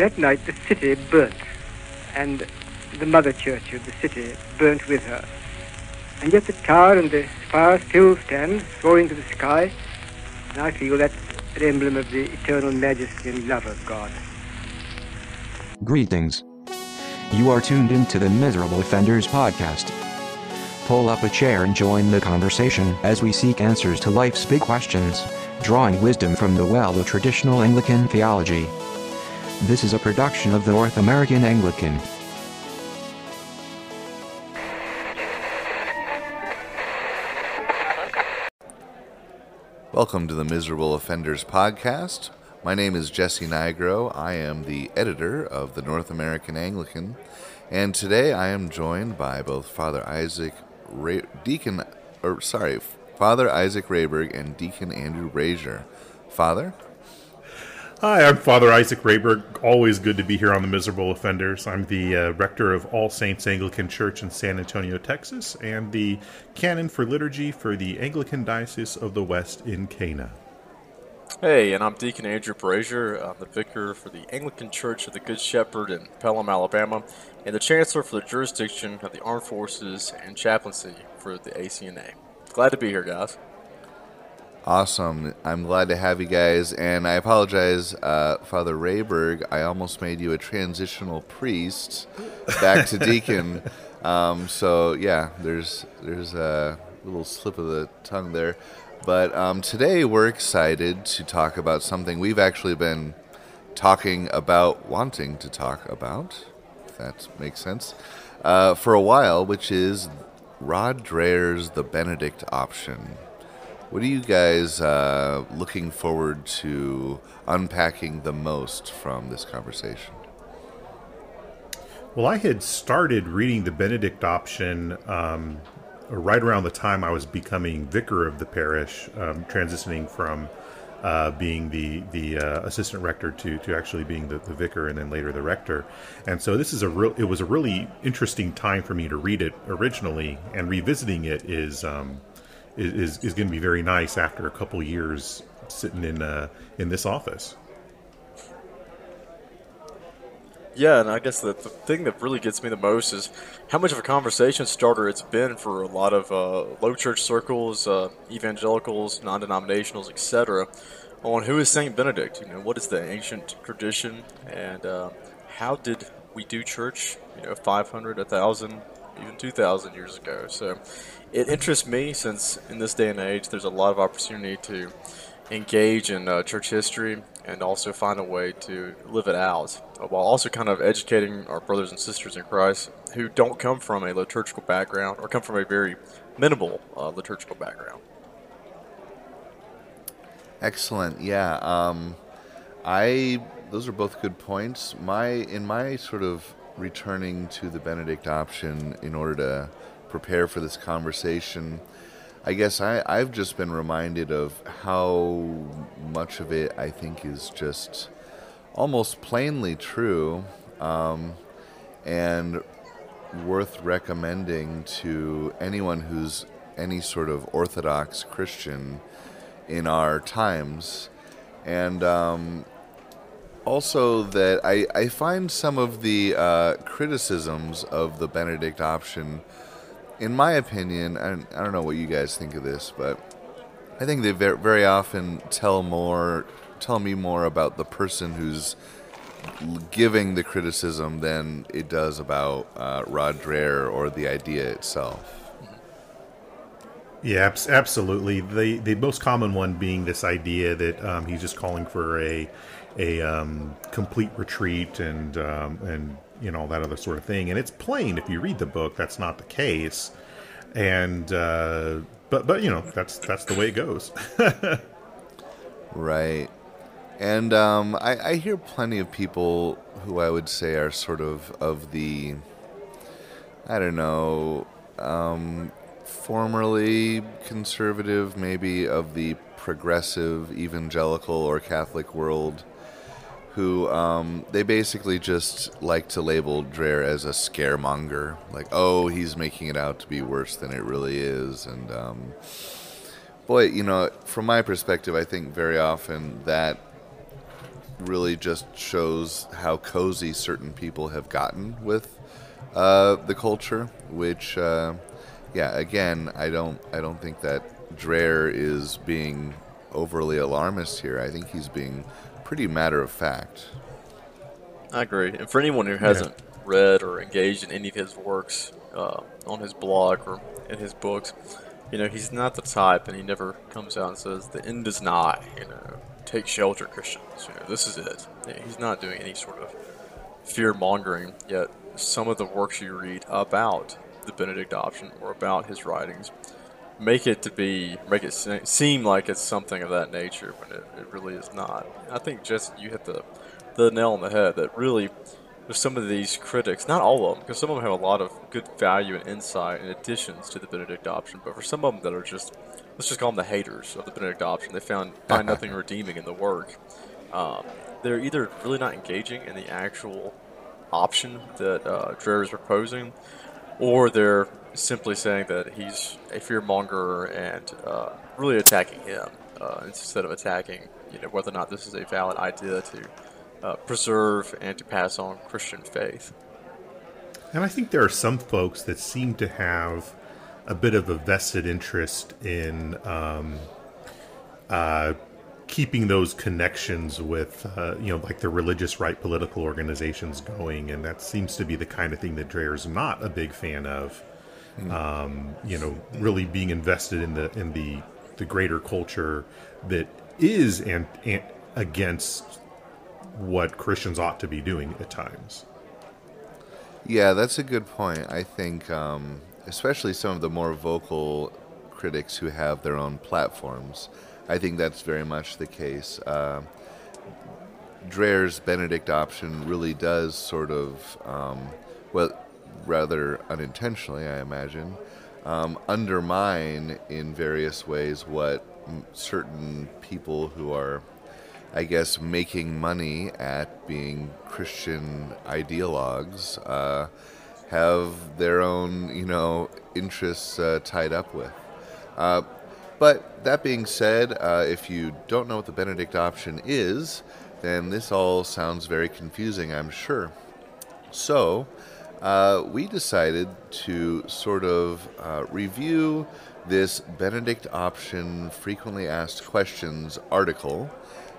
That night the city burnt, and the mother church of the city burnt with her. And yet the tower and the spire still stand, soaring to the sky, and I feel that's an emblem of the eternal majesty and love of God. Greetings. You are tuned into the Miserable Offenders podcast. Pull up a chair and join the conversation as we seek answers to life's big questions, drawing wisdom from the well of traditional Anglican theology. This is a production of the North American Anglican. Welcome to the Miserable Offenders Podcast. My name is Jesse Nigro. I am the editor of the North American Anglican, and today I am joined by both Father Isaac Ra- Deacon, or sorry, Father Isaac Rayberg and Deacon Andrew Brazier. Father, Hi, I'm Father Isaac Rayberg. Always good to be here on the Miserable Offenders. I'm the uh, rector of All Saints Anglican Church in San Antonio, Texas, and the canon for liturgy for the Anglican Diocese of the West in ACNA. Hey, and I'm Deacon Andrew Brazier. I'm the vicar for the Anglican Church of the Good Shepherd in Pelham, Alabama, and the chancellor for the jurisdiction of the Armed Forces and chaplaincy for the ACNA. Glad to be here, guys. Awesome. I'm glad to have you guys, and I apologize, uh, Father Rayberg. I almost made you a transitional priest back to deacon. Um, so yeah, there's there's a little slip of the tongue there. But um, today we're excited to talk about something we've actually been talking about, wanting to talk about, if that makes sense, uh, for a while, which is Rod Dreher's The Benedict Option. What are you guys uh, looking forward to unpacking the most from this conversation? Well, I had started reading the Benedict option um, right around the time I was becoming vicar of the parish, um, transitioning from uh, being the the uh, assistant rector to, to actually being the, the vicar and then later the rector. And so this is a real it was a really interesting time for me to read it originally, and revisiting it is um, is is going to be very nice after a couple years sitting in uh, in this office. Yeah, and I guess the, the thing that really gets me the most is how much of a conversation starter it's been for a lot of uh, low church circles, uh, evangelicals, non denominationals, etc., on who is Saint Benedict. You know, what is the ancient tradition, and uh, how did we do church? You know, 500, 1,000, even 2,000 years ago. So it interests me since in this day and age, there's a lot of opportunity to engage in uh, church history and also find a way to live it out uh, while also kind of educating our brothers and sisters in Christ who don't come from a liturgical background or come from a very minimal uh, liturgical background. Excellent. Yeah. Um, I those are both good points. My in my sort of returning to the Benedict option in order to prepare for this conversation, I guess I, I've just been reminded of how much of it I think is just almost plainly true um, and worth recommending to anyone who's any sort of Orthodox Christian in our times. And um, also that I, I find some of the uh, criticisms of the Benedict option, in my opinion, and I don't know what you guys think of this, but I think they very, very often tell more, tell me more about the person who's giving the criticism than it does about uh, Rod Dreher or the idea itself. Yeah, absolutely. The the most common one being this idea that um, he's just calling for a a um, complete retreat and um, and you know that other sort of thing. And it's plain if you read the book that's not the case. And uh, but but you know that's that's the way it goes. Right. And um, I, I hear plenty of people who I would say are sort of of the, I don't know, um, formerly conservative, maybe of the progressive evangelical or Catholic world, who um, they basically just like to label Dreher as a scaremonger. Like, oh, he's making it out to be worse than it really is. And um, boy, you know, from my perspective, I think very often that really just shows how cozy certain people have gotten with uh, the culture. Which, uh, yeah, again, I don't I don't think that Dreher is being overly alarmist here. I think he's being pretty matter of fact. I agree. And for anyone who hasn't read or engaged in any of his works uh, on his blog or in his books, you know, he's not the type, and he never comes out and says, the end is nigh, you know, take shelter, Christians, you know, this is it. He's not doing any sort of fear mongering, yet some of the works you read about the Benedict option or about his writings make it to be, make it seem like it's something of that nature when it, it really is not. I think, just you hit the, the nail on the head that really some of these critics, not all of them, because some of them have a lot of good value and insight and additions to the Benedict option, but for some of them that are just, let's just call them the haters of the Benedict option, they found find nothing redeeming in the work. Um, they're either really not engaging in the actual option that uh, Dreher is proposing, or they're simply saying that he's a fearmonger and uh, really attacking him uh, instead of attacking, you know, whether or not this is a valid idea to uh, preserve and to pass on Christian faith. And I think there are some folks that seem to have a bit of a vested interest in um, uh, keeping those connections with, uh, you know, like the religious right political organizations going, and that seems to be the kind of thing that Dreher's not a big fan of. Um, you know, really being invested in the in the the greater culture that is and, and against what Christians ought to be doing at times. Yeah, that's a good point. I think, um, especially some of the more vocal critics who have their own platforms, I think that's very much the case. Uh, Dreher's Benedict option really does sort of, um, well, rather unintentionally, I imagine, um, undermine in various ways what certain people who are I guess, making money at being Christian ideologues uh, have their own, you know, interests uh, tied up with. Uh, but that being said, uh, if you don't know what the Benedict option is, then this all sounds very confusing, I'm sure. So, uh, we decided to sort of uh, review this Benedict option frequently asked questions article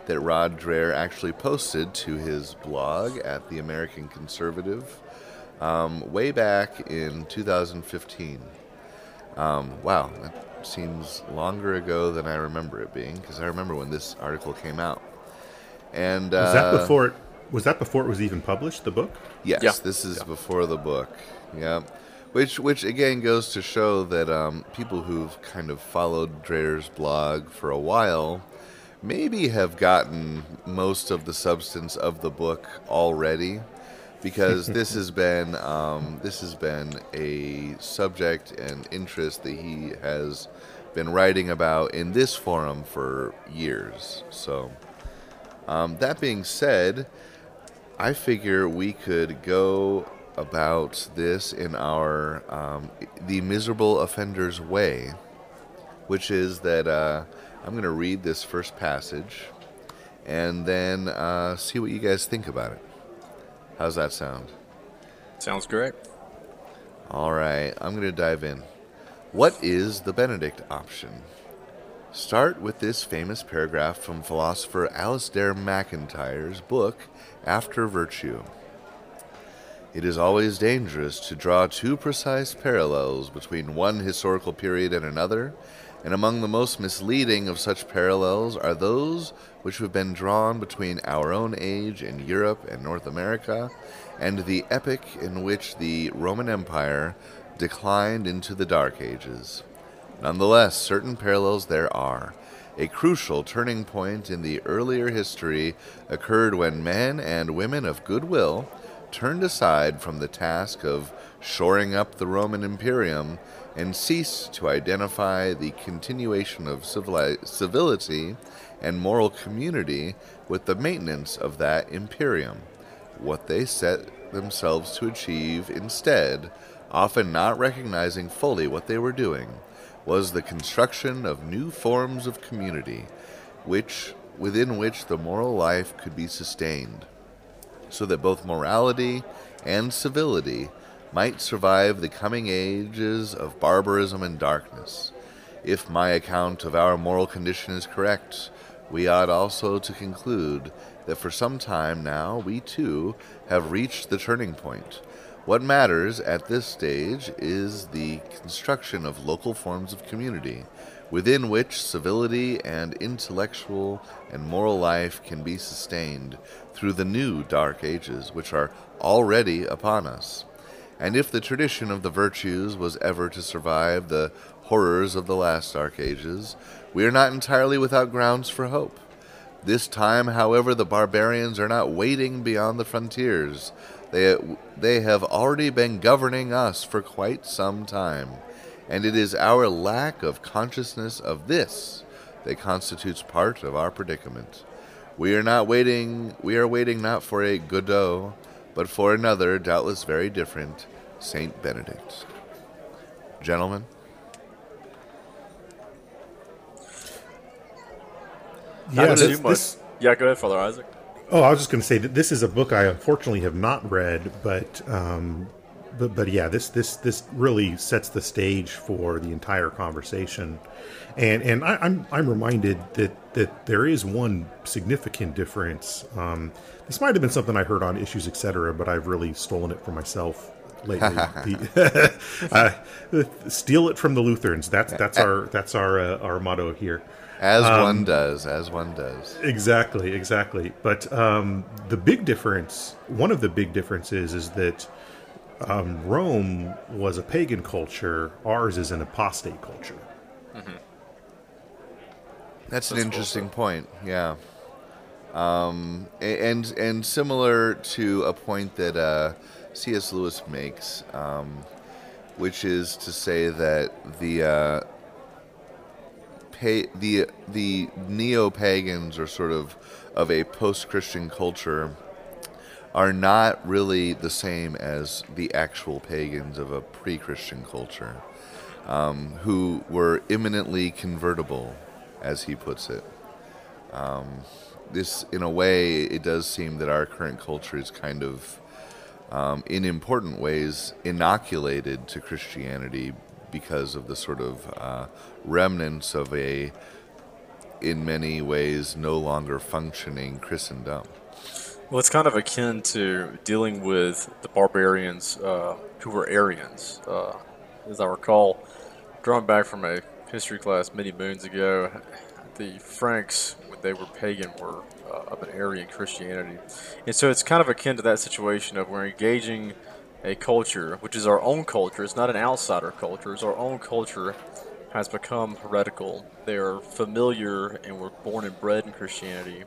that Rod Dreher actually posted to his blog at the American Conservative um, way back in 2015. Um, wow, that seems longer ago than I remember it being because I remember when this article came out. And uh, was that before? It, was that before it was even published? The book? Yes, yeah. this is yeah. before the book. Yeah, which which again goes to show that um, people who've kind of followed Dreher's blog for a while maybe have gotten most of the substance of the book already because this has been um, this has been a subject and interest that he has been writing about in this forum for years. So, um, that being said, I figure we could go about this in our um, the miserable offender's way, which is that. Uh, I'm going to read this first passage and then uh, see what you guys think about it. How's that sound? Sounds great. All right, I'm going to dive in. What is the Benedict option? Start with this famous paragraph from philosopher Alasdair MacIntyre's book, After Virtue. It is always dangerous to draw too precise parallels between one historical period and another, and among the most misleading of such parallels are those which have been drawn between our own age in Europe and North America and the epoch in which the Roman Empire declined into the Dark Ages. Nonetheless, certain parallels there are. A crucial turning point in the earlier history occurred when men and women of goodwill turned aside from the task of shoring up the Roman Imperium and cease to identify the continuation of civility and moral community with the maintenance of that imperium. What they set themselves to achieve instead, often not recognizing fully what they were doing, was the construction of new forms of community, which within which the moral life could be sustained, so that both morality and civility might survive the coming ages of barbarism and darkness. If my account of our moral condition is correct, we ought also to conclude that for some time now we too have reached the turning point. What matters at this stage is the construction of local forms of community, within which civility and intellectual and moral life can be sustained through the new dark ages which are already upon us. And if the tradition of the virtues was ever to survive the horrors of the last dark ages, we are not entirely without grounds for hope. This time, however, the barbarians are not waiting beyond the frontiers. They, they have already been governing us for quite some time, and it is our lack of consciousness of this that constitutes part of our predicament. We are not waiting, we are waiting not for a Godot, but for another, doubtless very different, Saint Benedict. Gentlemen? Not Yeah, too this, this, Yeah, go ahead, Father Isaac. Oh, I was just going to say that this is a book I unfortunately have not read, but um, but but yeah, this this this really sets the stage for the entire conversation, and and I, I'm I'm reminded that that there is one significant difference. Um, this might have been something I heard on Issues, Etc., but I've really stolen it for myself lately. The- uh, steal it from the Lutherans. That's that's our that's our uh, our motto here. As Um, one does, as one does. Exactly, exactly. But um, the big difference, one of the big differences, is that um, Rome was a pagan culture. Ours is an apostate culture. That's an interesting point. Yeah. Um, and and similar to a point that uh, C.S. Lewis makes, um, which is to say that the uh, pa- the the neo pagans or sort of of a post Christian culture are not really the same as the actual pagans of a pre Christian culture, um, who were imminently convertible, as he puts it. Um, this, in a way, it does seem that our current culture is kind of, um, in important ways, inoculated to Christianity because of the sort of uh, remnants of a, in many ways, no longer functioning Christendom. Well, it's kind of akin to dealing with the barbarians uh, who were Arians. Uh, as I recall, drawn back from a history class many moons ago, the Franks, when they were pagan, were uh, of an Arian Christianity. And so it's kind of akin to that situation of we're engaging a culture, which is our own culture. It's not an outsider culture. It's our own culture has become heretical. They are familiar and were born and bred in Christianity.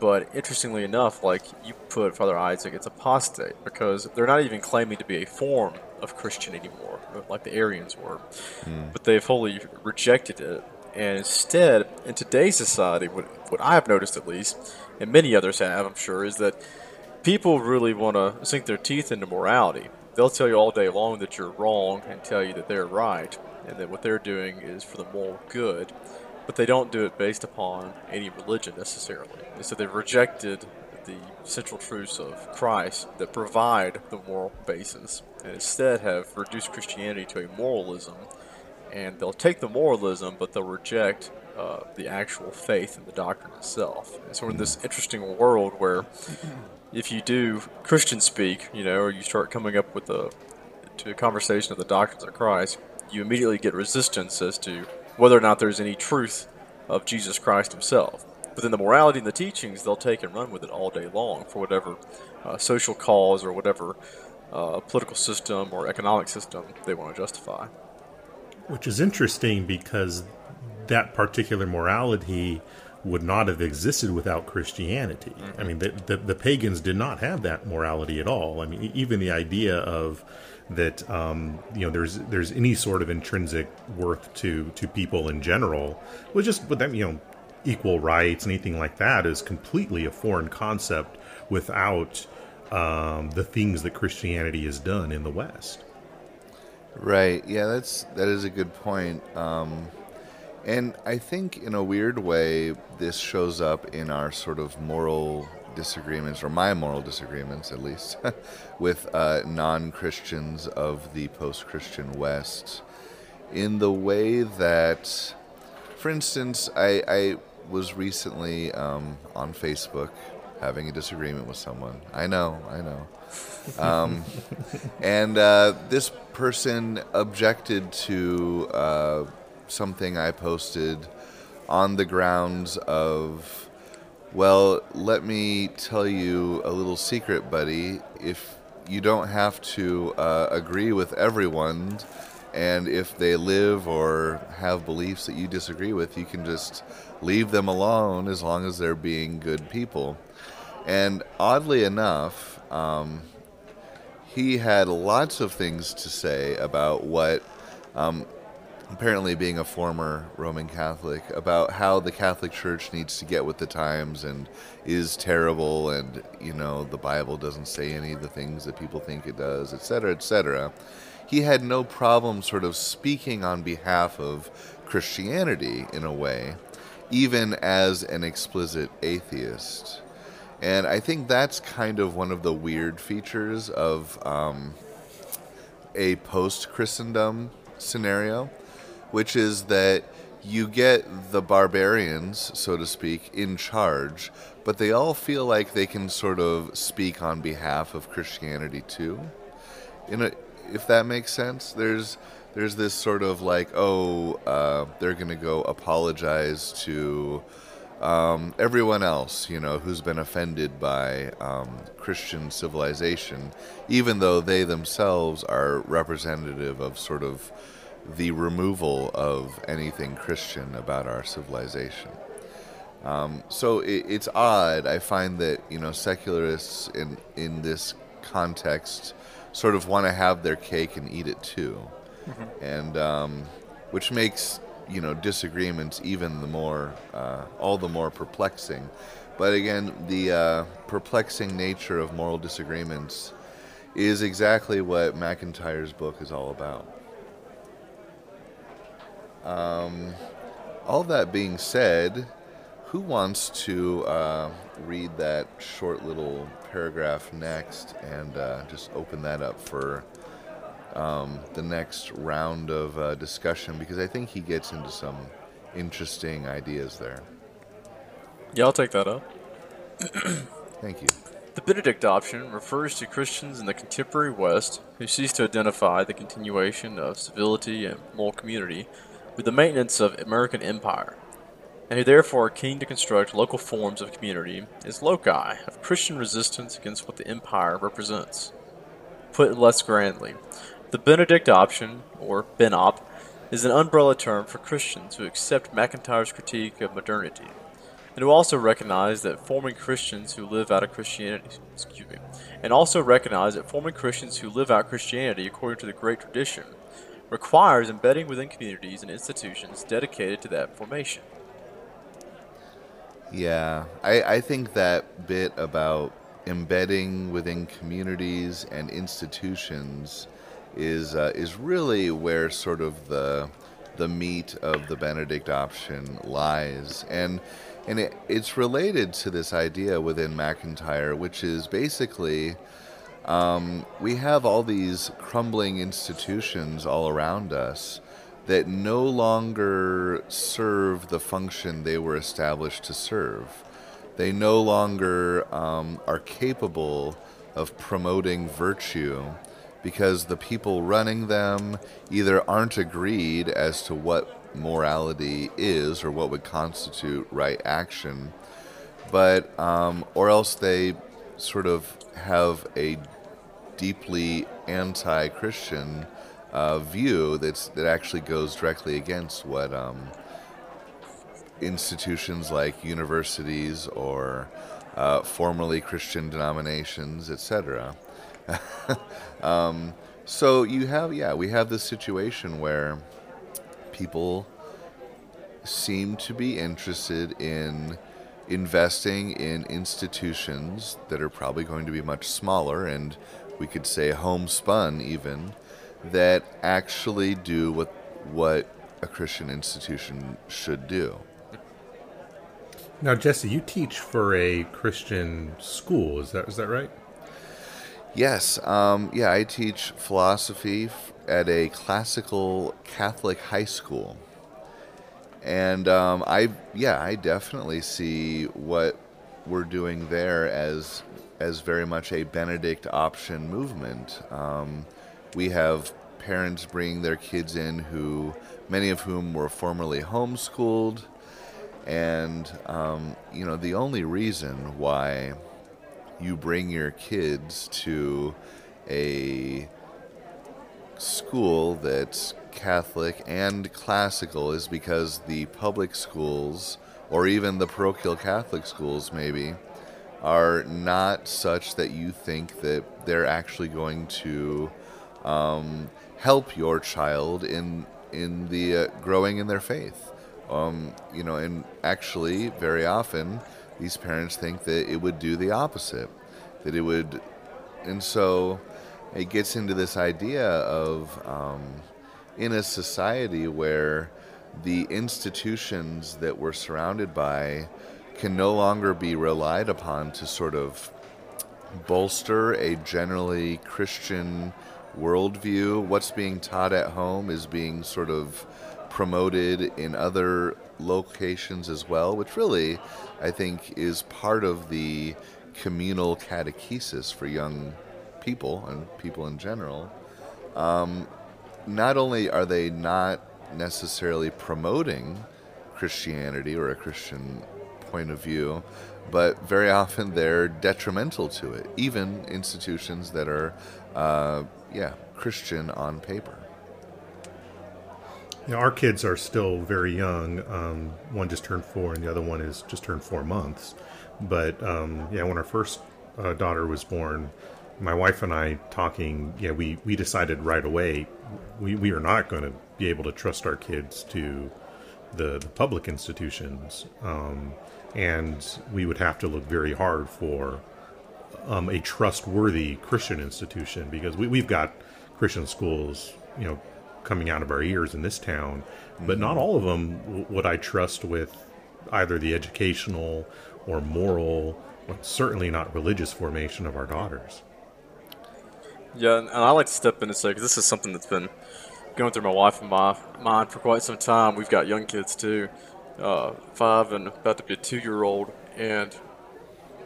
But interestingly enough, like you put Father Isaac, it's apostate because they're not even claiming to be a form of Christian anymore, like the Arians were. Hmm. But they've wholly rejected it. And instead, in today's society, what, what I've noticed at least, and many others have, I'm sure, is that people really want to sink their teeth into morality. They'll tell you all day long that you're wrong and tell you that they're right, and that what they're doing is for the moral good but they don't do it based upon any religion necessarily. And so they've rejected the central truths of Christ that provide the moral basis, and instead have reduced Christianity to a moralism. And they'll take the moralism, but they'll reject uh, the actual faith and the doctrine itself. And so we're in this interesting world where if you do Christian speak, you know, or you start coming up with a to a conversation of the doctrines of Christ, you immediately get resistance as to whether or not there's any truth of Jesus Christ himself. But then the morality and the teachings, they'll take and run with it all day long for whatever uh, social cause or whatever uh, political system or economic system they want to justify. Which is interesting because that particular morality would not have existed without Christianity. I mean, the, the, the pagans did not have that morality at all. I mean, even the idea of that um, you know there's there's any sort of intrinsic worth to to people in general was just with them you know equal rights and anything like that is completely a foreign concept without um, the things that Christianity has done in the West. Right. Yeah, that's that is a good point. Um, And I think, in a weird way, this shows up in our sort of moral disagreements, or my moral disagreements at least, with uh, non Christians of the post Christian West, in the way that, for instance, I, I was recently um, on Facebook having a disagreement with someone. I know, I know. Um, and uh, this person objected to uh, something I posted on the grounds of, well, let me tell you a little secret, buddy. If you don't have to uh, agree with everyone, and if they live or have beliefs that you disagree with, you can just leave them alone as long as they're being good people. And oddly enough, um, he had lots of things to say about what, um, apparently being a former Roman Catholic, about how the Catholic Church needs to get with the times and is terrible, and you know the Bible doesn't say any of the things that people think it does, etc., etc. He had no problem sort of speaking on behalf of Christianity in a way, even as an explicit atheist. And I think that's kind of one of the weird features of um, a post Christendom scenario, which is that you get the barbarians, so to speak, in charge, but they all feel like they can sort of speak on behalf of Christianity too. In a, if that makes sense, there's there's this sort of like, oh, uh, they're to go apologize to um, everyone else, you know, who's been offended by um, Christian civilization, even though they themselves are representative of sort of the removal of anything Christian about our civilization. Um, so it, it's odd. I find that you know secularists in in this context sort of want to have their cake and eat it too, mm-hmm. and um, which makes you know disagreements even the more uh, all the more perplexing but again the uh, perplexing nature of moral disagreements is exactly what MacIntyre's book is all about um, all that being said who wants to uh, read that short little paragraph next and uh, just open that up for um, the next round of uh, discussion because I think he gets into some interesting ideas there. Yeah, I'll take that up. Thank you. The Benedict option refers to Christians in the contemporary West who cease to identify the continuation of civility and moral community with the maintenance of American empire, and who therefore are keen to construct local forms of community as loci of Christian resistance against what the empire represents. Put less grandly, the Benedict option, or BENOP, is an umbrella term for Christians who accept MacIntyre's critique of modernity, and who also recognize that forming Christians who live out of Christianity, excuse me, and also recognize that forming Christians who live out Christianity according to the Great Tradition requires embedding within communities and institutions dedicated to that formation. Yeah, I, I think that bit about embedding within communities and institutions is uh, is really where sort of the the meat of the Benedict option lies, and and it, it's related to this idea within MacIntyre, which is basically um, we have all these crumbling institutions all around us that no longer serve the function they were established to serve. They no longer um, are capable of promoting virtue because the people running them either aren't agreed as to what morality is or what would constitute right action, but um, or else they sort of have a deeply anti-Christian uh, view that's that actually goes directly against what um, institutions like universities or uh, formerly Christian denominations, etc. um, so you have, yeah, we have this situation where people seem to be interested in investing in institutions that are probably going to be much smaller and we could say homespun even that actually do what what a Christian institution should do. Now, Jesse, you teach for a Christian school. Is that is that right? Yes. Um, yeah, I teach philosophy f- at a classical Catholic high school, and um, I yeah I definitely see what we're doing there as as very much a Benedict option movement. Um, we have parents bringing their kids in who many of whom were formerly homeschooled and um, you know the only reason why you bring your kids to a school that's Catholic and classical is because the public schools, or even the parochial Catholic schools, maybe, are not such that you think that they're actually going to um, help your child in in the uh, growing in their faith. Um, you know, and actually, very often, these parents think that it would do the opposite, that it would, and so it gets into this idea of um, in a society where the institutions that we're surrounded by can no longer be relied upon to sort of bolster a generally Christian worldview. What's being taught at home is being sort of promoted in other locations as well, which really, I think, is part of the communal catechesis for young people and people in general. Um, not only are they not necessarily promoting Christianity or a Christian point of view, but very often they're detrimental to it, even institutions that are, uh, yeah, Christian on paper. You know, our kids are still very young. Um, one just turned four, and the other one is just turned four months. But um, yeah, when our first uh, daughter was born, my wife and I talking, yeah, we, we decided right away we, we are not going to be able to trust our kids to the, the public institutions. Um, and we would have to look very hard for um, a trustworthy Christian institution because we, we've got Christian schools, you know, coming out of our ears in this town, but not all of them would I trust with either the educational or moral, or certainly not religious formation of our daughters. Yeah, and I like to step in and say, because this is something that's been going through my wife and my mind for quite some time. We've got young kids too, uh, five and about to be a two-year-old, and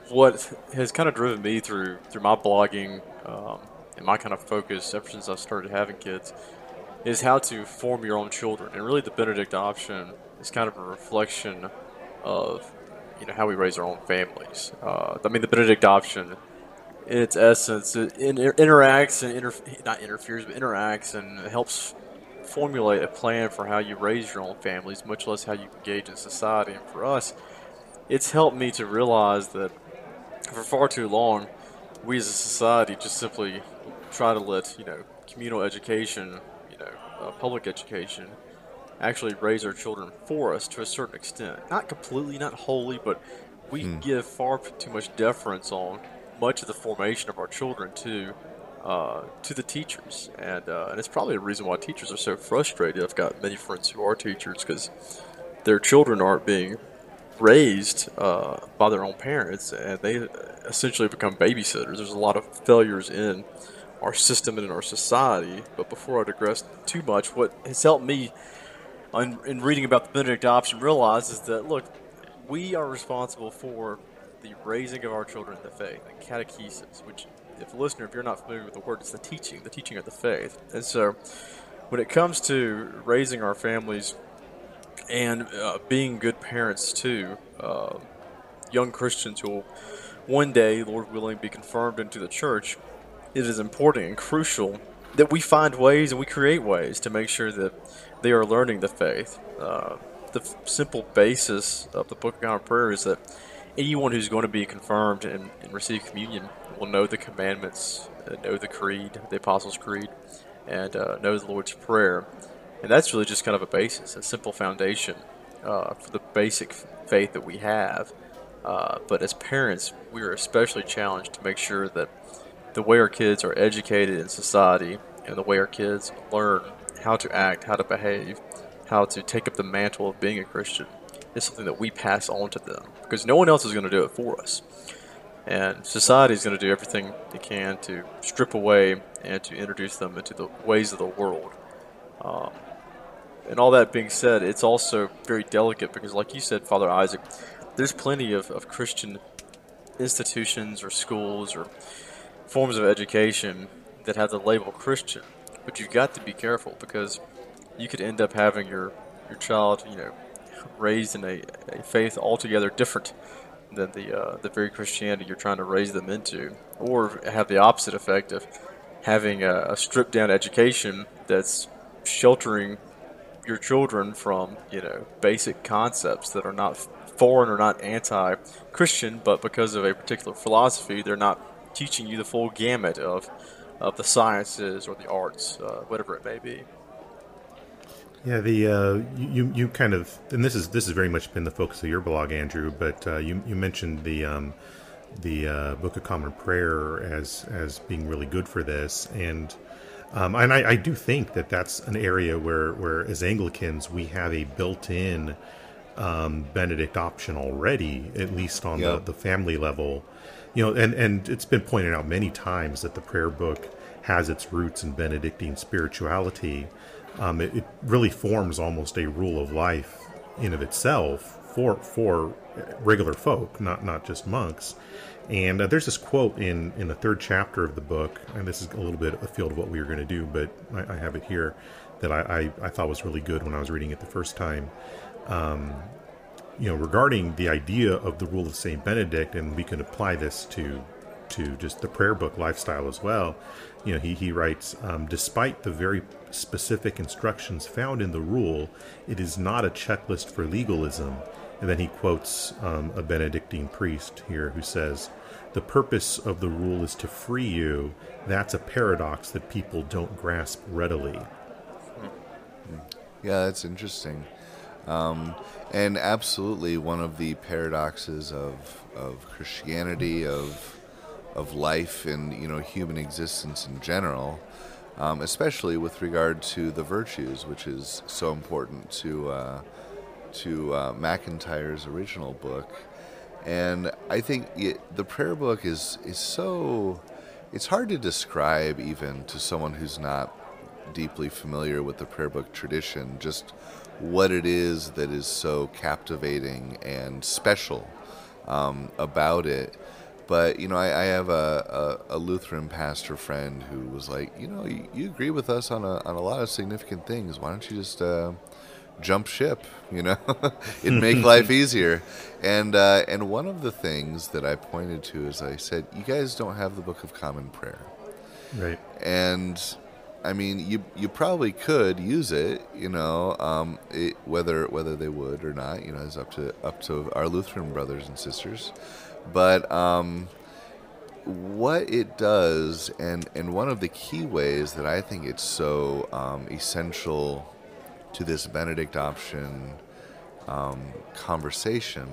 what has kind of driven me through through my blogging um, and my kind of focus ever since I started having kids is how to form your own children. And really, the Benedict option is kind of a reflection of you know how we raise our own families. Uh, I mean, the Benedict option, in its essence, it inter- interacts and not interferes, but interacts and helps formulate a plan for how you raise your own families, much less how you engage in society. And for us, it's helped me to realize that for far too long, we as a society just simply try to let you know communal education, you know, uh, public education, actually raise our children for us to a certain extent. Not completely, not wholly, but we give far too much deference on much of the formation of our children to uh, to the teachers, and uh, and it's probably a reason why teachers are so frustrated. I've got many friends who are teachers because their children aren't being raised uh, by their own parents, and they essentially become babysitters. There's a lot of failures in our system and in our society. But before I digress too much, what has helped me in, in reading about the Benedict option realize is that look, we are responsible for the raising of our children in the faith, and catechesis, which, if listener, if you're not familiar with the word, it's the teaching, the teaching of the faith. And so, when it comes to raising our families and uh, being good parents too, uh, young Christians who will one day, Lord willing, be confirmed into the church, it is important and crucial that we find ways and we create ways to make sure that they are learning the faith. Uh, the simple basis of the Book of Common Prayer is that anyone who's going to be confirmed and, and receive communion will know the commandments, uh, know the creed, the Apostles' Creed, and uh, know the Lord's Prayer. And that's really just kind of a basis, a simple foundation uh, for the basic faith that we have. Uh, but as parents, we are especially challenged to make sure that the way our kids are educated in society and the way our kids learn how to act, how to behave, how to take up the mantle of being a Christian is something that we pass on to them because no one else is going to do it for us. And society is going to do everything they can to strip away and to introduce them into the ways of the world. Um, and all that being said, it's also very delicate because, like you said, Father Isaac, there's plenty of, of Christian institutions or schools or forms of education that have the label Christian. But you've got to be careful because you could end up having your, your child, you know, raised in a, a faith altogether different than the uh, the very Christianity you're trying to raise them into, or have the opposite effect of having a, a stripped down education that's sheltering your children from you know basic concepts that are not foreign or not anti-Christian, but because of a particular philosophy, they're not teaching you the full gamut of of the sciences or the arts, uh, whatever it may be. Yeah, the uh, you you kind of and this is this has very much been the focus of your blog, Andrew. But uh, you you mentioned the um, the uh, Book of Common Prayer as as being really good for this, and um, and I, I, do think that that's an area where where as Anglicans we have a built-in um, Benedict option already, at least on yep. the, the family level. You know, and and it's been pointed out many times that the prayer book has its roots in Benedictine spirituality um, it, it, really forms almost a rule of life in of itself for for regular folk, not not just monks. And uh, there's this quote in in the third chapter of the book, and this is a little bit afield of what we were going to do, but I, I, have it here that I, I, I, thought was really good when I was reading it the first time. Um, you know, regarding the idea of the rule of Saint Benedict, and we can apply this to to just the prayer book lifestyle as well. You know, he he writes, um, despite the very specific instructions found in the rule, it is not a checklist for legalism. And then he quotes um, a Benedictine priest here who says, The purpose of the rule is to free you. That's a paradox that people don't grasp readily. Yeah, that's interesting. Um, and absolutely one of the paradoxes of, of Christianity, of, of life and you know human existence in general, um, especially with regard to the virtues, which is so important to uh, to uh, MacIntyre's original book. And I think it, the prayer book is is so it's hard to describe even to someone who's not deeply familiar with the prayer book tradition just what it is that is so captivating and special um, about it but you know, I, I have a, a, a, Lutheran pastor friend who was like, you know, you, you, agree with us on a on a lot of significant things. Why don't you just uh, jump ship? You know, it'd make life easier. And uh, and one of the things that I pointed to is I said, you guys don't have the Book of Common Prayer, right? And I mean, you you probably could use it, you know, um, it, whether whether they would or not, you know, is up to up to our Lutheran brothers and sisters. But um, what it does, and, and one of the key ways that I think it's so um, essential to this Benedict option um, conversation,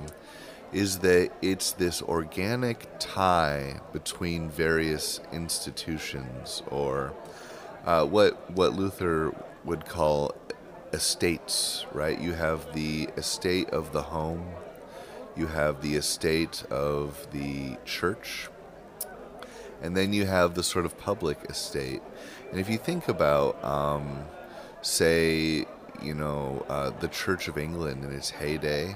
is that it's this organic tie between various institutions, or uh, what what Luther would call estates. Right? You have the estate of the home you have the estate of the church, and then you have the sort of public estate. And if you think about, um, say, you know, uh, the Church of England in its heyday,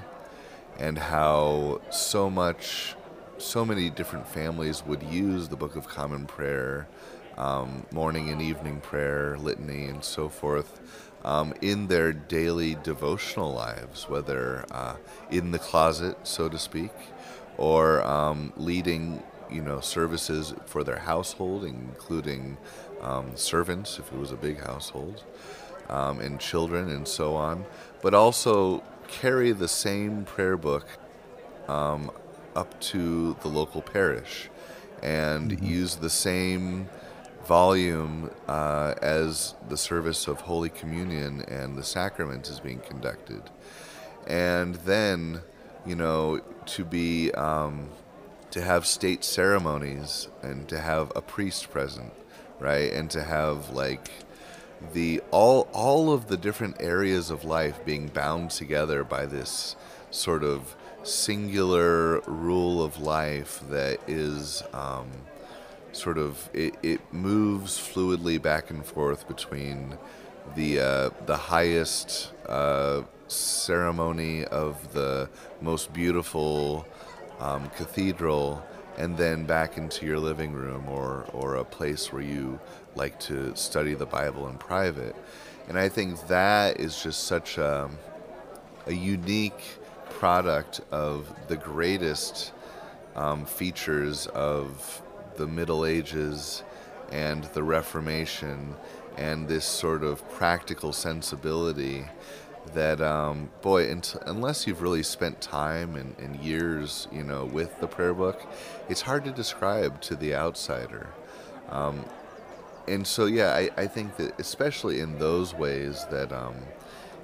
and how so much, so many different families would use the Book of Common Prayer, um, morning and evening prayer, litany, and so forth um, in their daily devotional lives, whether uh, in the closet, so to speak, or um, leading, you know, services for their household, including um, servants, if it was a big household, um, and children, and so on. But also carry the same prayer book um, up to the local parish, and mm-hmm. use the same volume uh, as the service of Holy Communion and the sacrament is being conducted. And then, you know, to be, um, to have state ceremonies and to have a priest present, right? And to have like the all all of the different areas of life being bound together by this sort of singular rule of life that is um, sort of it, it moves fluidly back and forth between the uh, the highest uh, ceremony of the most beautiful um, cathedral and then back into your living room or, or a place where you like to study the Bible in private. And I think that is just such a, a unique product of the greatest um, features of the Middle Ages and the Reformation and this sort of practical sensibility that um, boy unless you've really spent time and, and, years you know with the prayer book it's hard to describe to the outsider. Um, and so yeah I, I, think that especially in those ways that um,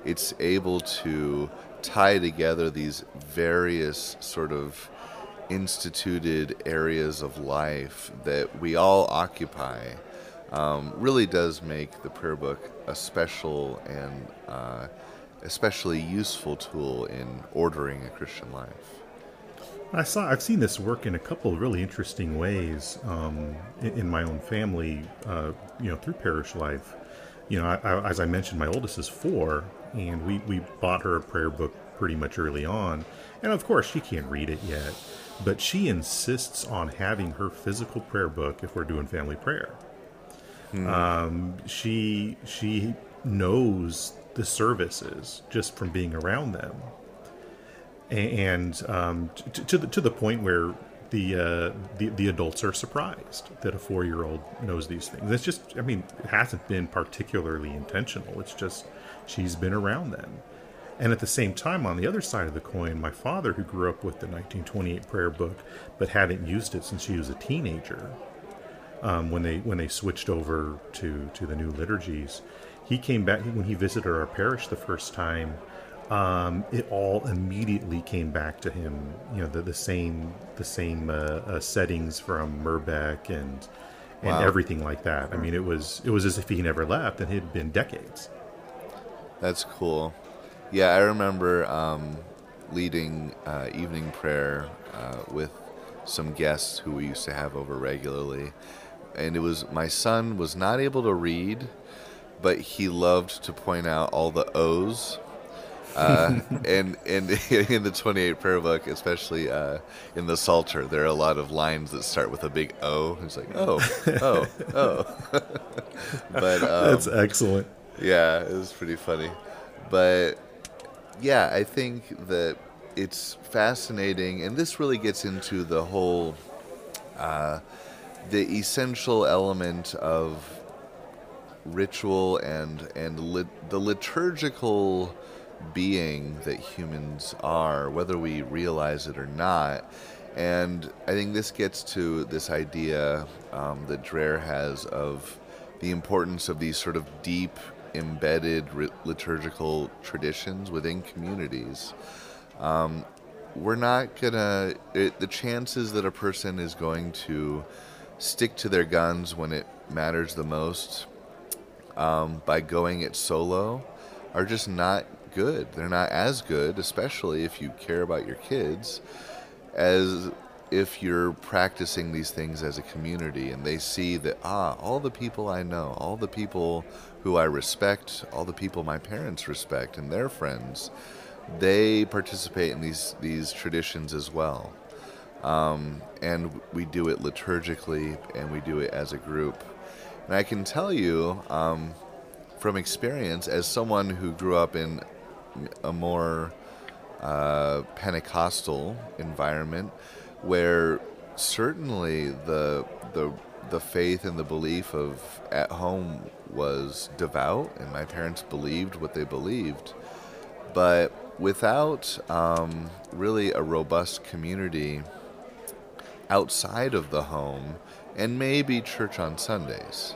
it's able to tie together these various sort of instituted areas of life that we all occupy um, really does make the prayer book a special and uh, especially useful tool in ordering a Christian life. I saw I've seen this work in a couple of really interesting ways um, in, in, my own family. Uh, you know, through parish life. You know, I, I, as I mentioned, my oldest is four, and we we bought her a prayer book pretty much early on, and of course she can't read it yet, but she insists on having her physical prayer book if we're doing family prayer. Hmm. Um, she she knows the services just from being around them, and um, to, to the to the point where the, uh, the the adults are surprised that a four year old knows these things. It's just, I mean, it hasn't been particularly intentional. It's just she's been around them. And at the same time, on the other side of the coin, my father, who grew up with the 1928 prayer book but hadn't used it since he was a teenager, um, when they when they switched over to to the new liturgies, he came back when he visited our parish the first time. Um, it all immediately came back to him. You know, the, the same the same uh, uh, settings from Merbeck and and wow. everything like that. I mean, it was it was as if he never left, and it had been decades. That's cool. Yeah, I remember um, leading uh, evening prayer uh, with some guests who we used to have over regularly, and it was my son was not able to read but he loved to point out all the O's. Uh, and and in the 28 prayer book, especially uh, in the Psalter, there are a lot of lines that start with a big O. It's like oh, oh, oh. but um, that's excellent. Yeah, it was pretty funny. But yeah, I think that it's fascinating, and this really gets into the whole uh, the essential element of ritual and and lit, the liturgical being that humans are, whether we realize it or not. And I think this gets to this idea um, that Dreher has of the importance of these sort of deep, embedded liturgical traditions within communities. Um, we're not gonna, it, the chances that a person is going to stick to their guns when it matters the most um, by going it solo are just not good. They're not as good, especially if you care about your kids, as if you're practicing these things as a community and they see that, ah, all the people I know, all the people who I respect, all the people my parents respect and their friends, they participate in these, these traditions as well. Um, and we do it liturgically and we do it as a group. And I can tell you um, from experience, as someone who grew up in a more uh, Pentecostal environment, where certainly the the the faith and the belief of at home was devout, and my parents believed what they believed, but without um, really a robust community outside of the home and maybe church on Sundays.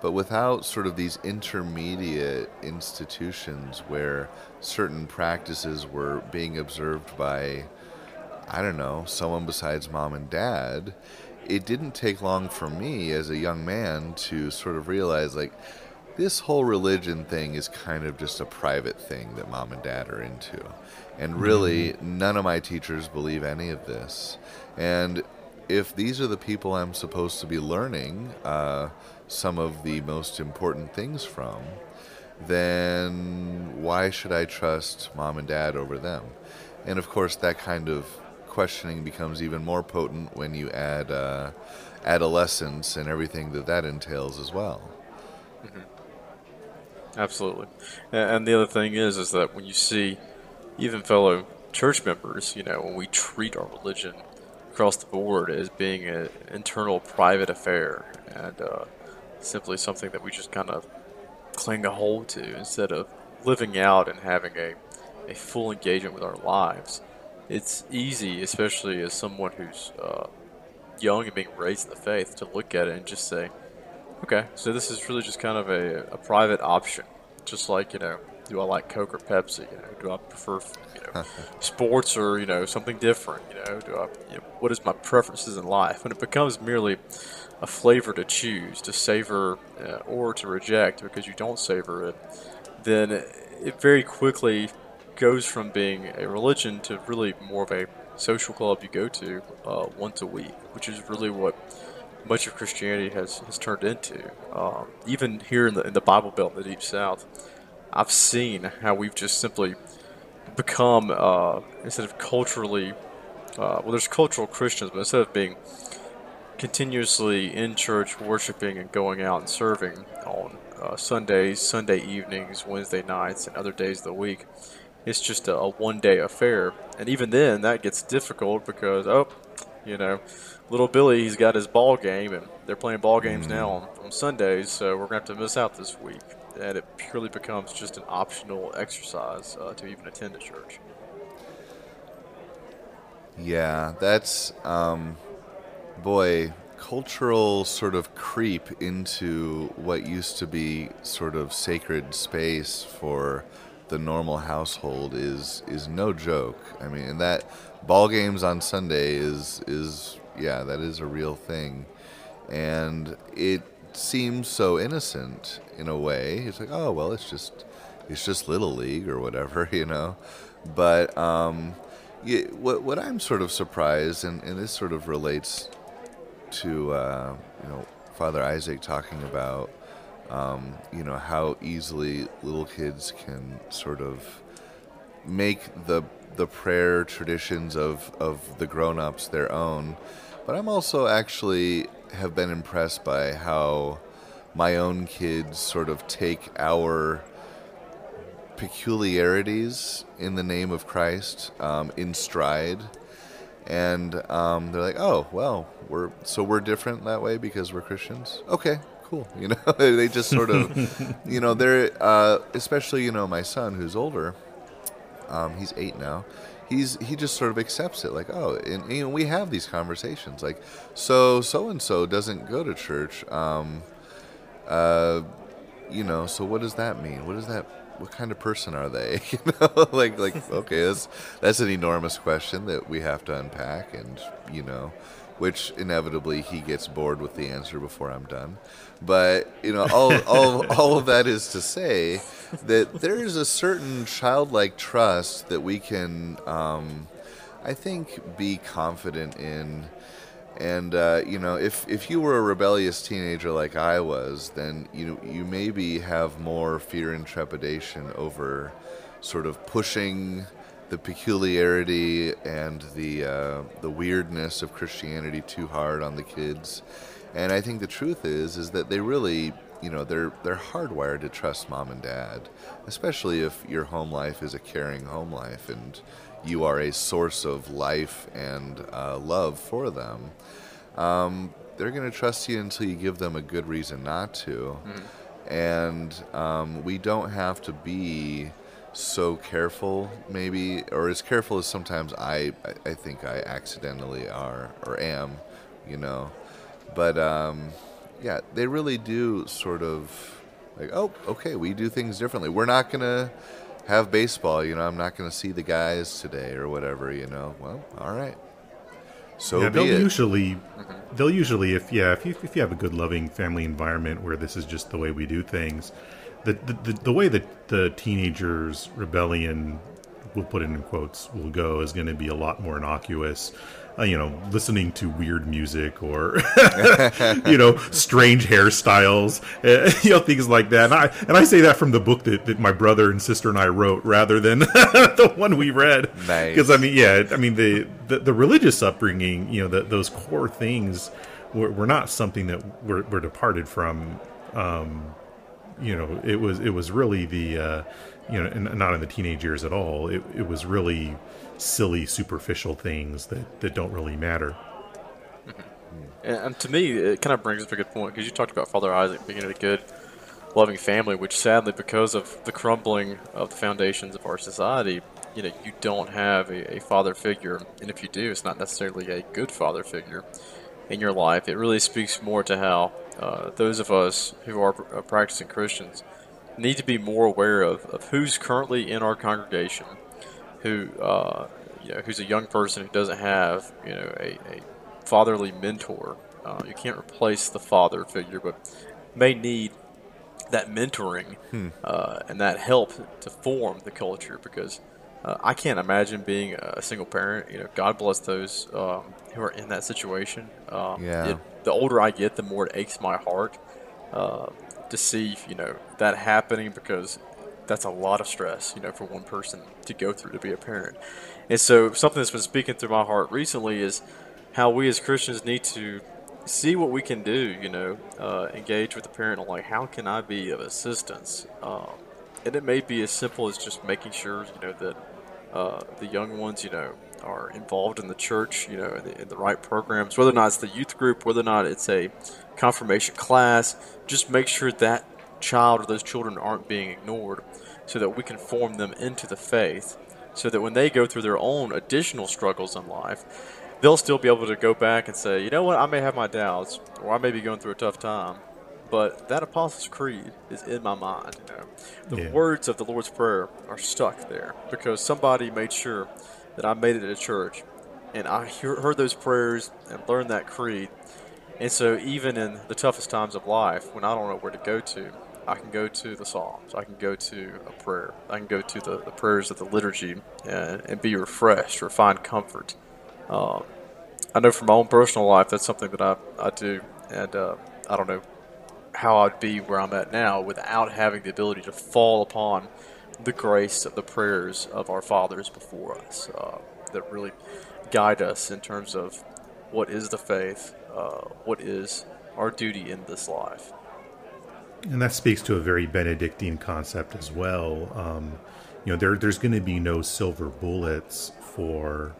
But without sort of these intermediate institutions where certain practices were being observed by, I don't know, someone besides mom and dad, it didn't take long for me as a young man to sort of realize like, this whole religion thing is kind of just a private thing that mom and dad are into. And really, none of my teachers believe any of this. And if these are the people I'm supposed to be learning uh, some of the most important things from, then why should I trust mom and dad over them? And of course, that kind of questioning becomes even more potent when you add uh, adolescence and everything that that entails as well. Absolutely. And the other thing is, is that when you see even fellow church members, you know, when we treat our religion across the board as being an internal private affair and uh, simply something that we just kind of cling a hold to instead of living out and having a, a full engagement with our lives. It's easy, especially as someone who's uh, young and being raised in the faith, to look at it and just say, Okay, so this is really just kind of a, a private option. Just like, you know, do I like Coke or Pepsi? You know, do I prefer, you know, sports or, you know, something different? You know, do I, you know, what is my preferences in life? When it becomes merely a flavor to choose, to savor uh, or to reject because you don't savor it, then it very quickly goes from being a religion to really more of a social club you go to uh, once a week, which is really what much of Christianity has, has turned into. Um, even here in the, in the Bible Belt in the Deep South, I've seen how we've just simply become, uh, instead of culturally, uh, well, there's cultural Christians, but instead of being continuously in church worshiping and going out and serving on uh, Sundays, Sunday evenings, Wednesday nights, and other days of the week, it's just a, a one day affair. And even then, that gets difficult because, oh, you know, little Billy, he's got his ball game, and they're playing ball games now on, on Sundays, so we're going to have to miss out this week. And it purely becomes just an optional exercise uh, to even attend a church. Yeah, that's um, boy, cultural sort of creep into what used to be sort of sacred space for the normal household is is no joke. I mean, and that ball games on Sunday is is yeah, that is a real thing, and it seems so innocent in a way. It's like, oh well, it's just it's just little league or whatever, you know. But um, yeah, what what I'm sort of surprised, and, and this sort of relates to uh, you know Father Isaac talking about um, you know how easily little kids can sort of make the the prayer traditions of of the grown-ups their own. But i'm also actually have been impressed by how my own kids sort of take our peculiarities in the name of christ um, in stride. And um, they're like oh well we're so we're different that way because we're christians? Okay cool you know they just sort of you know they're uh, especially you know my son who's older um, he's eight now. He's he just sort of accepts it, like oh, and we have these conversations, like so so and so doesn't go to church, um, uh, you know, so what does that mean? What does that? What kind of person are they? You know, like like okay, that's that's an enormous question that we have to unpack, and you know, which inevitably he gets bored with the answer before I'm done. But you know, all all all of that is to say that there is a certain childlike trust that we can, um, I think, be confident in. And uh, you know, if if you were a rebellious teenager like I was, then you you maybe have more fear and trepidation over sort of pushing the peculiarity and the uh, the weirdness of Christianity too hard on the kids. And I think the truth is is that they really, you know, they're they're hardwired to trust mom and dad, especially if your home life is a caring home life and you are a source of life and uh, love for them. Um, they're going to trust you until you give them a good reason not to. And um, we don't have to be so careful, maybe, or as careful as sometimes I, I- think I accidentally are or am, you know. But um, yeah, they really do sort of like, oh, okay, we do things differently. We're not gonna have baseball, you know. I'm not gonna see the guys today or whatever, you know. Well, all right. So yeah, they'll it. usually they'll usually, if yeah, if you, if you have a good, loving family environment where this is just the way we do things, the the, the, way that the teenagers' rebellion, we'll put it in quotes, will go is going to be a lot more innocuous uh, you know, listening to weird music or, you know, strange hairstyles, uh, you know, things like that. And I, and I say that from the book that, that my brother and sister and I wrote rather than the one we read. Nice. Because, I mean, yeah, I mean, the, the, the religious upbringing, you know, the, those core things were, were not something that were, were departed from. Um, you know, it was, it was really the, uh, you know, not in the teenage years at all. It, it was really, silly, superficial things that, that don't really matter. And to me, it kind of brings up a good point because you talked about Father Isaac being in a good, loving family, which sadly, because of the crumbling of the foundations of our society, you know, you don't have a, a father figure, and if you do, it's not necessarily a good father figure in your life. It really speaks more to how uh, those of us who are uh, practicing Christians need to be more aware of, of who's currently in our congregation who uh, you know who's a young person who doesn't have you know a, a fatherly mentor. Uh, you can't replace the father figure, but may need that mentoring hmm. uh, and that help to form the culture because uh, I can't imagine being a single parent. You know, God bless those um, who are in that situation. Um, yeah. It, the older I get, the more it aches my heart uh, to see you know that happening because that's a lot of stress, you know, for one person to go through to be a parent. And so something that's been speaking through my heart recently is how we as Christians need to see what we can do, you know, uh, engage with the parent on like how can I be of assistance. Um, and it may be as simple as just making sure, you know, that uh, the young ones, you know, are involved in the church, you know, in the, in the, right programs, whether or not it's the youth group, whether or not it's a confirmation class, just make sure that child or those children aren't being ignored so that we can form them into the faith so that when they go through their own additional struggles in life, they'll still be able to go back and say, you know what, I may have my doubts or I may be going through a tough time, but that Apostles' Creed is in my mind. You know? The yeah. words of the Lord's Prayer are stuck there because somebody made sure that I made it to church and I heard those prayers and learned that creed. And so, even in the toughest times of life, when I don't know where to go to, I can go to the Psalms. I can go to a prayer. I can go to the, the prayers of the liturgy and, and be refreshed or find comfort. Um, I know from my own personal life that's something that I, I do, and uh, I don't know how I'd be where I'm at now without having the ability to fall upon the grace of the prayers of our fathers before us uh, that really guide us in terms of what is the faith, uh, what is our duty in this life. And that speaks to a very Benedictine concept as well. Um, you know, there, there's going to be no silver bullets for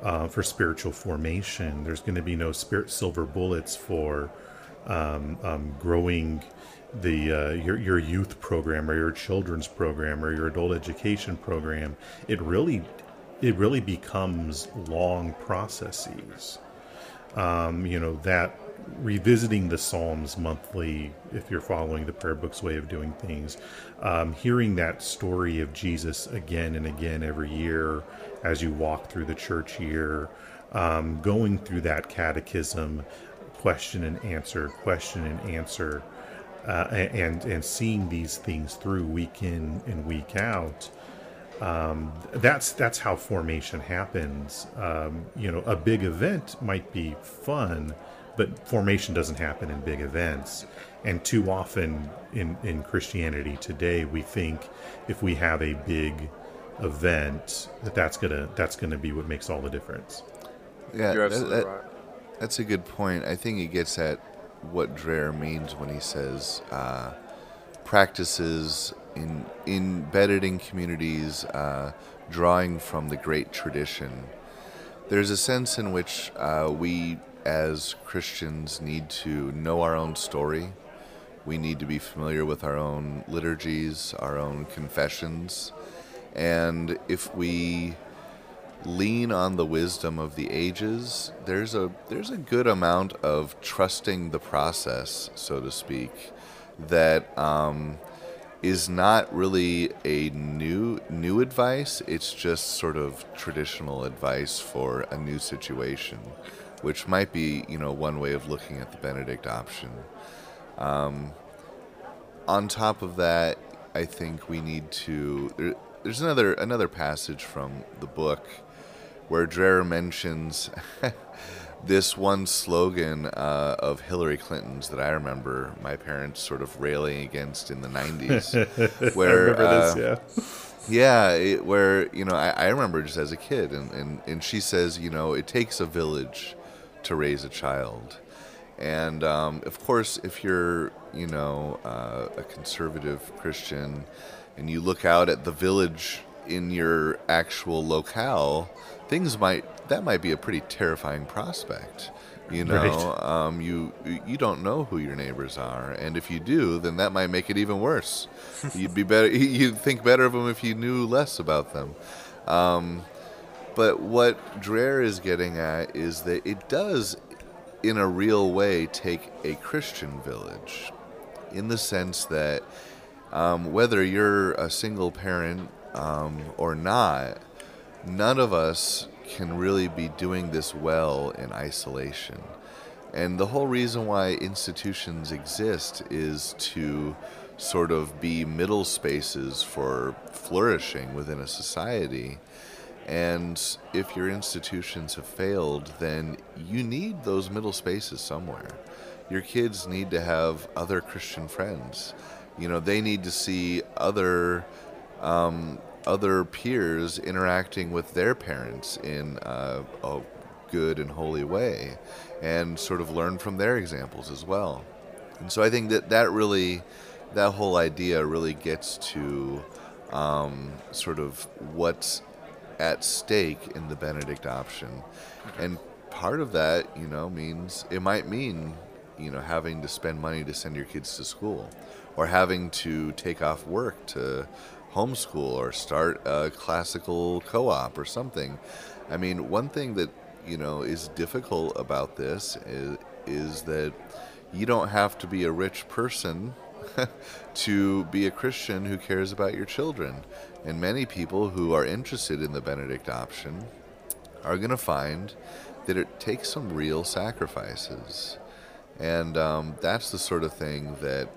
uh, for spiritual formation. There's going to be no spirit silver bullets for um, um, growing the uh, your your youth program or your children's program or your adult education program. It really it really becomes long processes. Um, you know that revisiting the Psalms monthly, if you're following the prayer book's way of doing things, um, hearing that story of Jesus again and again every year as you walk through the church year, um, going through that catechism, question and answer, question and answer, uh, and and seeing these things through week in and week out. Um, that's that's how formation happens. Um, you know, a big event might be fun, but formation doesn't happen in big events. And too often in, in Christianity today, we think if we have a big event, that that's gonna that's gonna be what makes all the difference. Yeah, You're absolutely that, that, right. That's a good point. I think it gets at what Dreher means when he says uh, practices in embedded in communities, uh, drawing from the great tradition. There's a sense in which uh, we as Christians need to know our own story. We need to be familiar with our own liturgies, our own confessions. And if we lean on the wisdom of the ages, there's a there's a good amount of trusting the process, so to speak, that um, is not really a new new advice. It's just sort of traditional advice for a new situation which might be you know one way of looking at the Benedict option. Um, on top of that, I think we need to. There, there's another another passage from the book where Dreher mentions this one slogan uh, of Hillary Clinton's that I remember my parents sort of railing against in the 90s. where, I remember uh, this, yeah. yeah, it, where you know I, I remember just as a kid, and, and and she says, you know, it takes a village to raise a child, and um, of course, if you're you know uh, a conservative Christian, and you look out at the village in your actual locale, things might that might be a pretty terrifying prospect. You know, Right. um, you you don't know who your neighbors are, and if you do, then that might make it even worse. you'd be better. You'd think better of them if you knew less about them. Um, but what Dreher is getting at is that it does, in a real way, take a Christian village, in the sense that um, whether you're a single parent um, or not, none of us can really be doing this well in isolation. And the whole reason why institutions exist is to sort of be middle spaces for flourishing within a society. And if your institutions have failed, then you need those middle spaces somewhere. Your kids need to have other Christian friends. You know, they need to see other um, other peers interacting with their parents in uh, a good and holy way, and sort of learn from their examples as well. And so I think that that really, that whole idea really gets to um, sort of what's at stake in the Benedict option. And part of that, you know, means it might mean, you know, having to spend money to send your kids to school or having to take off work to homeschool or start a classical co op or something. I mean, one thing that, you know, is difficult about this is, is that you don't have to be a rich person to be a Christian who cares about your children. And many people who are interested in the Benedict option are going to find that it takes some real sacrifices. And um, that's the sort of thing that,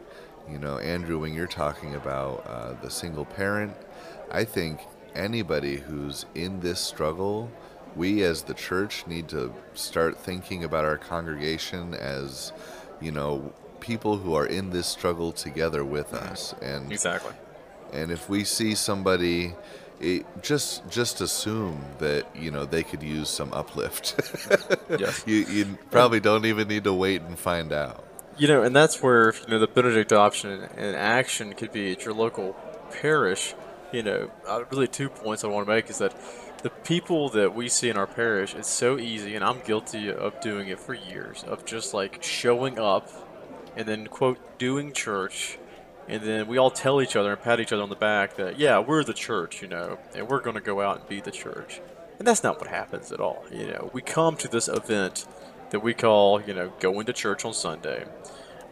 you know, Andrew, when you're talking about uh, the single parent, I think anybody who's in this struggle, we as the church need to start thinking about our congregation as, you know, people who are in this struggle together with us. And Exactly. and if we see somebody it, just just assume that you know they could use some uplift Yes. you, you probably don't even need to wait and find out You know, and that's where you know the Benedict option and action could be at your local parish. You know, uh, really two points I want to make is that the people that we see in our parish, it's so easy, and I'm guilty of doing it for years, of just like showing up and then quote doing church, and then we all tell each other and pat each other on the back that yeah we're the church, you know, and we're going to go out and be the church, and that's not what happens at all. You know, we come to this event that we call you know going to church on Sunday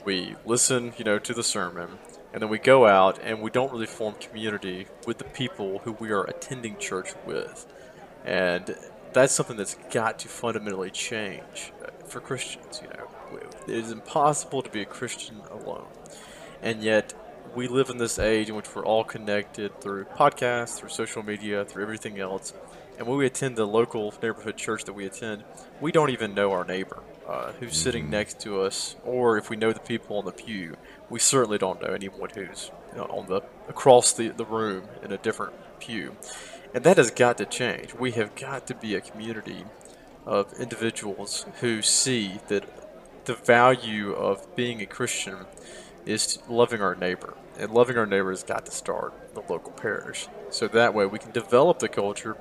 we listen, you know, to the sermon, and then we go out and we don't really form community with the people who we are attending church with. And that's something that's got to fundamentally change for Christians, you know. It is impossible to be a Christian alone. And yet, we live in this age in which we're all connected through podcasts, through social media, through everything else. And when we attend the local neighborhood church that we attend, we don't even know our neighbor uh, who's sitting next to us, or if we know the people on the pew, we certainly don't know anyone who's on the across the, the room in a different pew. And that has got to change. We have got to be a community of individuals who see that the value of being a Christian is loving our neighbor. And loving our neighbor has got to start the local parish. So that way we can develop the culture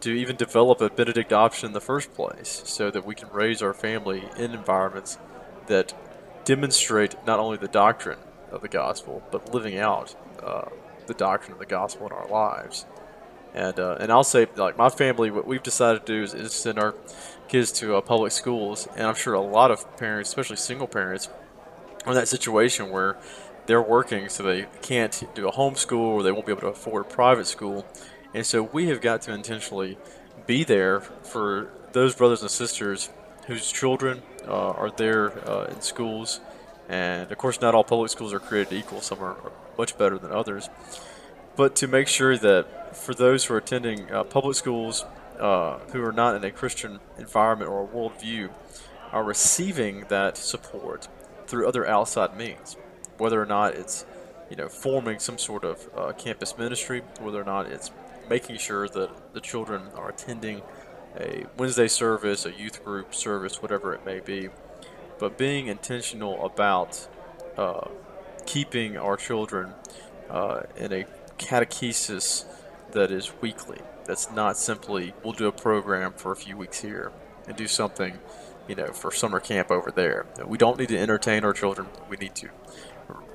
to even develop a Benedict option in the first place so that we can raise our family in environments that demonstrate not only the doctrine of the gospel, but living out uh, the doctrine of the gospel in our lives. And uh, and I'll say, like my family, what we've decided to do is, is send our kids to uh, public schools, and I'm sure a lot of parents, especially single parents, are in that situation where they're working, so they can't do a homeschool or they won't be able to afford a private school, and so we have got to intentionally be there for those brothers and sisters whose children uh, are there uh, in schools. And of course, not all public schools are created equal, some are much better than others. But to make sure that for those who are attending uh, public schools uh, who are not in a Christian environment or a worldview are receiving that support through other outside means, whether or not it's you know forming some sort of uh, campus ministry, whether or not it's making sure that the children are attending a Wednesday service, a youth group service, whatever it may be, but being intentional about uh, keeping our children uh, in a catechesis that is weekly. That's not simply we'll do a program for a few weeks here and do something, you know, for summer camp over there. We don't need to entertain our children. We need to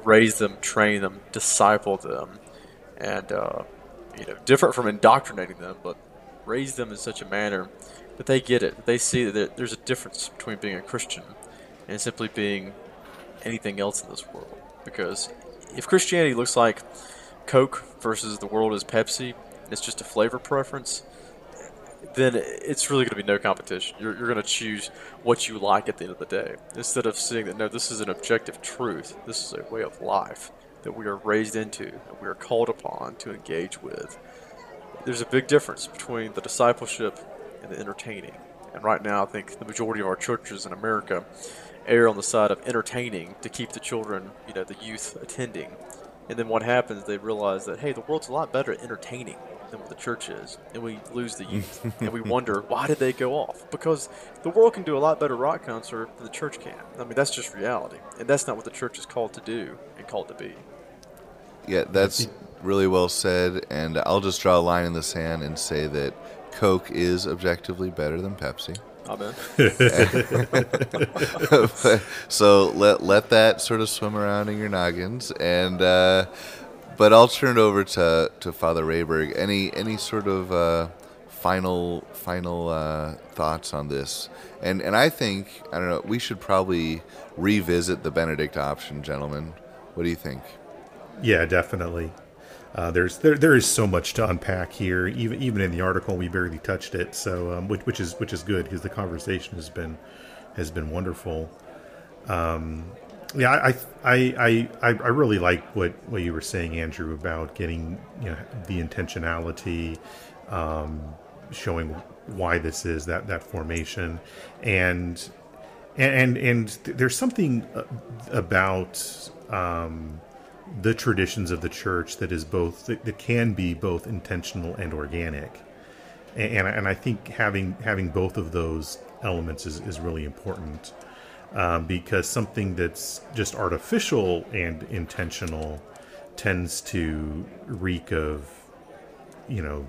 raise them, train them, disciple them, and uh, you know, different from indoctrinating them, but raise them in such a manner that they get it. They see that there's a difference between being a Christian and simply being anything else in this world. Because if Christianity looks like Coke versus the world is Pepsi, it's just a flavor preference, then it's really going to be no competition. You're, you're going to choose what you like at the end of the day. Instead of seeing that, no, this is an objective truth, this is a way of life that we are raised into and we are called upon to engage with. There's a big difference between the discipleship and the entertaining. And right now, I think the majority of our churches in America err on the side of entertaining to keep the children, you know, the youth attending. And then what happens, they realize that, hey, the world's a lot better at entertaining than what the church is. And we lose the youth. and we wonder, why did they go off? Because the world can do a lot better rock concert than the church can. I mean, that's just reality. And that's not what the church is called to do and called to be. Yeah, that's really well said. And I'll just draw a line in the sand and say that Coke is objectively better than Pepsi. Amen. so let let that sort of swim around in your noggins, and uh, but I'll turn it over to, to Father Rehberg. Any any sort of uh, final final uh, thoughts on this? And and I think I don't know. We should probably revisit the Benedict option, gentlemen. What do you think? Yeah, definitely. Uh, there's there there is so much to unpack here. Even even in the article, we barely touched it. So um, which which is which is good because the conversation has been has been wonderful. Um, yeah, I, I I I really like what what you were saying, Andrew, about getting you know the intentionality, um, showing why this is that that formation, and and and, and there's something uh, about um, the traditions of the church that is both that, that can be both intentional and organic. And, and I think having having both of those elements is, is really important um, because something that's just artificial and intentional tends to reek of you know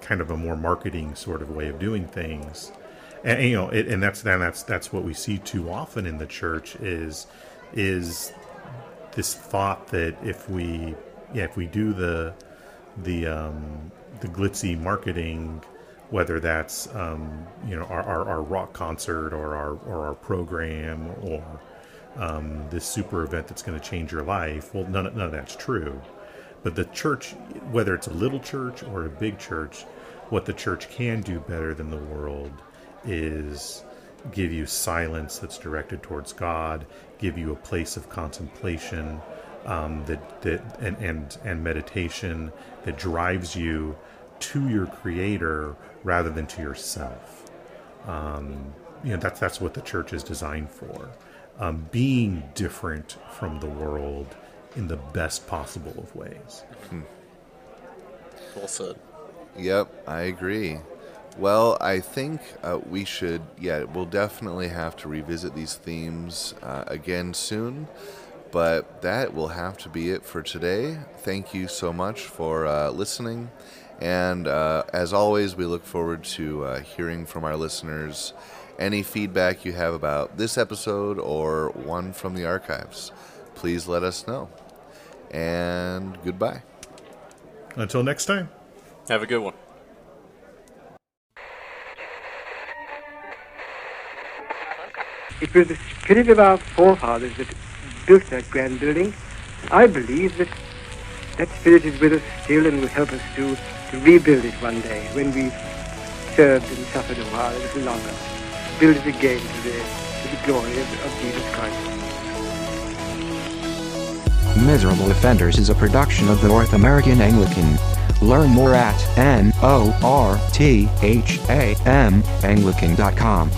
kind of a more marketing sort of way of doing things. And, and you know it, and that's and that's that's what we see too often in the church is is this thought that if we yeah if we do the the um, the glitzy marketing whether that's um, you know our, our, our, rock concert or our or our program or um, this super event that's going to change your life well none, none of that's true. But the church whether it's a little church or a big church what the church can do better than the world is give you silence that's directed towards God, give you a place of contemplation um, that, that and, and and meditation that drives you to your Creator rather than to yourself. Um, you know that's that's what the church is designed for. Um, being different from the world in the best possible of ways. Hmm. Well said. Yep, I agree. Well, I think uh, we should, yeah, we'll definitely have to revisit these themes uh, again soon. But that will have to be it for today. Thank you so much for uh, listening. And uh, as always, we look forward to uh, hearing from our listeners any feedback you have about this episode or one from the archives. Please let us know. And goodbye. Until next time. Have a good one. It was the spirit of our forefathers that built that grand building. I believe that that spirit is with us still and will help us to, to rebuild it one day when we've served and suffered a while, a little longer. build it again to the, to the glory of, of Jesus Christ. Miserable Offenders is a production of the North American Anglican. Learn more at N O R T H A M Anglican.com.